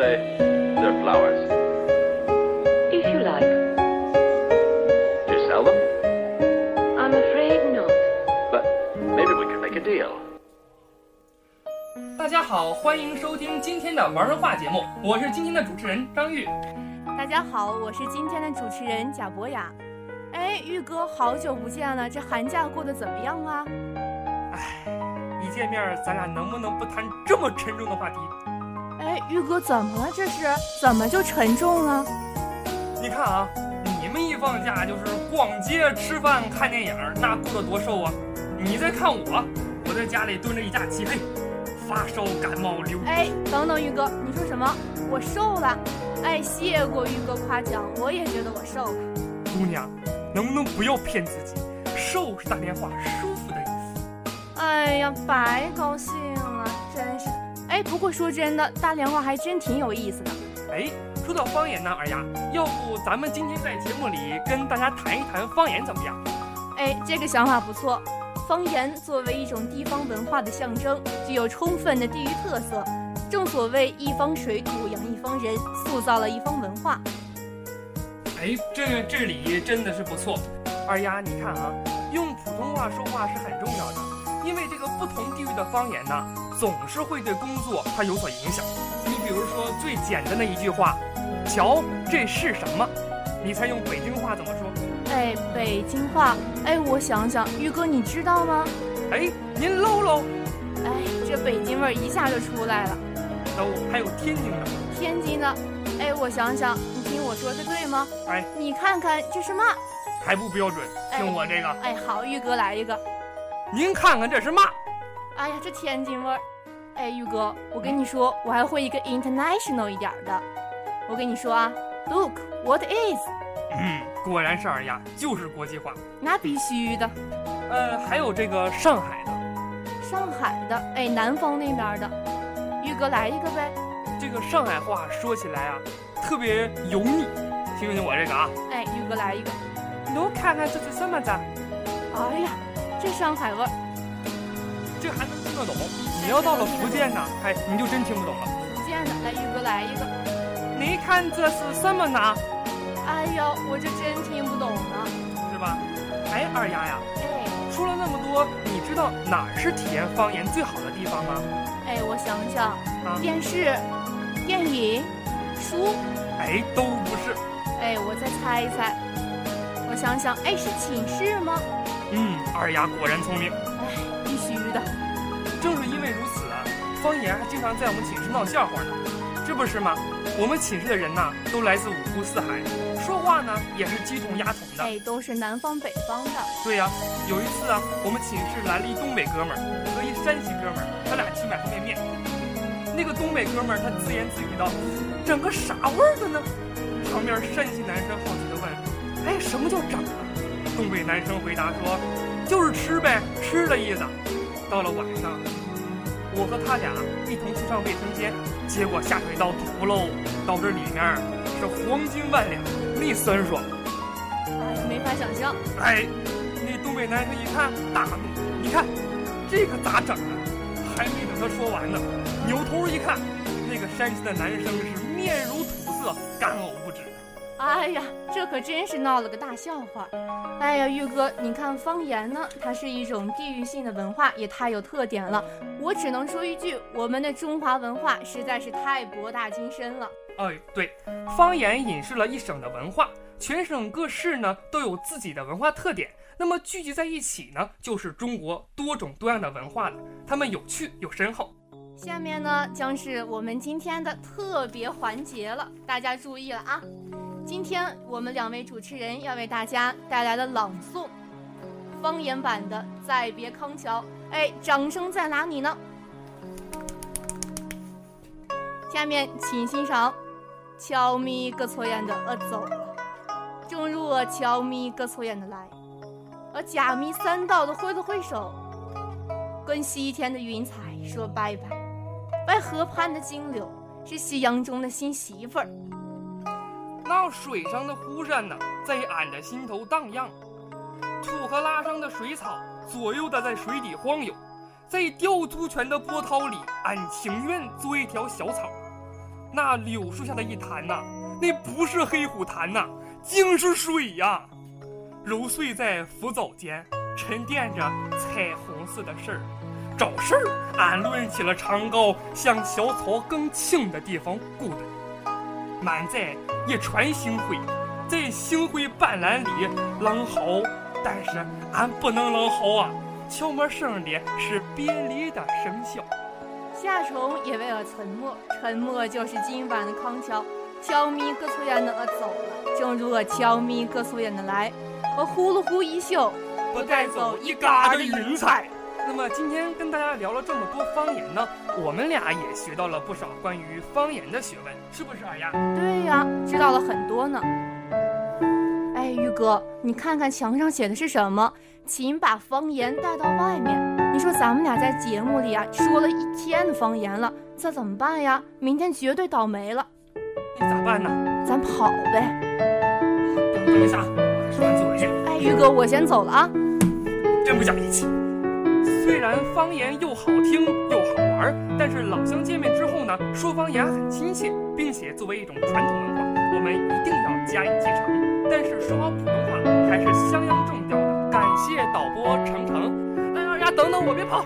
say they're flowers. If you like. Do you sell them? I'm afraid not. But maybe we could make a deal. 大家好，欢迎收听今天的玩文化节目，我是今天的主持人张玉。大家好，我是今天的主持人贾博雅。哎，玉哥，好久不见了，这寒假过得怎么样啊？哎，一见面咱俩能不能不谈这么沉重的话题？哎，玉哥，怎么了？这是怎么就沉重了？你看啊，你们一放假就是逛街、吃饭、看电影，那过得多瘦啊！你再看我，我在家里蹲着一架漆黑，发烧、感冒、流。哎，等等，玉哥，你说什么？我瘦了？哎，谢过玉哥夸奖，我也觉得我瘦了。姑娘，能不能不要骗自己？瘦是大连话舒服的意思。哎呀，白高兴了，真是。哎，不过说真的，大连话还真挺有意思的。哎，说到方言呢，二丫，要不咱们今天在节目里跟大家谈一谈方言怎么样？哎，这个想法不错。方言作为一种地方文化的象征，具有充分的地域特色。正所谓一方水土养一方人，塑造了一方文化。哎，这这里真的是不错。二丫，你看啊，用普通话说话是很重要的，因为这个不同地域的方言呢，总是会对工作它有所影响。你比如说最简单的一句话，“瞧，这是什么？”你猜用北京话怎么说？哎，北京话，哎，我想想，玉哥你知道吗？哎，您搂搂。哎，这北京味儿一下就出来了。都还有天津的，天津的，哎，我想想，你听我说，的对吗？哎，你看看这是嘛？还不标准，听我这个。哎，好，玉哥来一个。您看看这是嘛？哎呀，这天津味儿。哎，玉哥，我跟你说，我还会一个 international 一点的。我跟你说啊，Look what is？嗯，果然是二丫，就是国际化。那必须的。呃，还有这个上海的。上海的，哎，南方那边的。玉哥来一个呗，这个上海话说起来啊，特别油腻，听听我这个啊。哎，玉哥来一个，我看看这是什么子？哎呀，这上海味儿，这还能听得懂？你要到了福建呢，哎，你就真听不懂了。福建的，来玉哥来一个，你看这是什么呢？哎呦，我就真听不懂了，是吧？哎，二丫呀，哎，说了那么多，你知道哪儿是体验方言最好的地方吗？哎，我想想，啊电视、电影、书，哎，都不是。哎，我再猜一猜，我想想，哎，是寝室吗？嗯，二丫果然聪明。哎，必须的。正是因为如此啊，方言还经常在我们寝室闹笑话呢。这不是吗？我们寝室的人呐，都来自五湖四海，说话呢也是鸡同鸭同的。哎，都是南方北方的。对呀，有一次啊，我们寝室来了一东北哥们儿和一山西哥们儿，他俩去买方便面。那个东北哥们儿他自言自语道：“整个啥味儿的呢？”旁边山西男生好奇的问：“哎，什么叫整啊？”东北男生回答说：“就是吃呗，吃的意思。”到了晚上，我和他俩一同去上卫生间，结果下水道堵喽，导致里面是黄金万两，那酸爽，哎，没法想象。哎，那东北男生一看大怒，你看这可咋整啊？还没等他说完呢，扭头一看，那个山西的男生是面如土色，干呕不止。哎呀，这可真是闹了个大笑话。哎呀，玉哥，你看方言呢，它是一种地域性的文化，也太有特点了。我只能说一句，我们的中华文化实在是太博大精深了。哎，对，方言隐示了一省的文化，全省各市呢都有自己的文化特点，那么聚集在一起呢，就是中国多种多样的文化了，它们有趣又深厚。下面呢，将是我们今天的特别环节了，大家注意了啊！今天我们两位主持人要为大家带来的朗诵方言版的《再别康桥》。哎，掌声在哪里呢？下面请欣赏“悄咪搁错眼的呃走了”，正如我悄咪搁错眼的来，我假咪三道的挥了挥手，跟西天的云彩说拜拜。拜河畔的金柳是夕阳中的新媳妇儿。那水上的湖山呢，在俺的心头荡漾；土和拉上的水草，左右的在水底晃悠。在貂足泉的波涛里，俺情愿做一条小草。那柳树下的一潭呐，那不是黑虎潭呐，竟是水呀！揉碎在浮藻间，沉淀着彩虹似的事儿。找事儿，俺抡起了长篙，向小草更青的地方咕的。满载一船星辉，在星辉斑斓里浪嚎，但是俺不能浪嚎啊！悄没声的是别离的声效。夏虫也为了沉默，沉默就是今晚的康桥。悄咪搁错眼的我走了，正如我悄咪搁错眼的来。我呼噜呼一宿，不带走一嘎的云彩。那么今天跟大家聊了这么多方言呢，我们俩也学到了不少关于方言的学问，是不是二丫？对呀，知道了很多呢。哎，玉哥，你看看墙上写的是什么？请把方言带到外面。你说咱们俩在节目里啊说了一天的方言了，这怎么办呀？明天绝对倒霉了。那咋办呢？咱跑呗。等等一下，我说完最后一句。哎，玉哥，我先走了啊。真不讲义气。虽然方言又好听又好玩，但是老乡见面之后呢，说方言很亲切，并且作为一种传统文化，我们一定要加以继承。但是说好普通话还是相当重要的。感谢导播程程。哎呀呀，等等我别跑。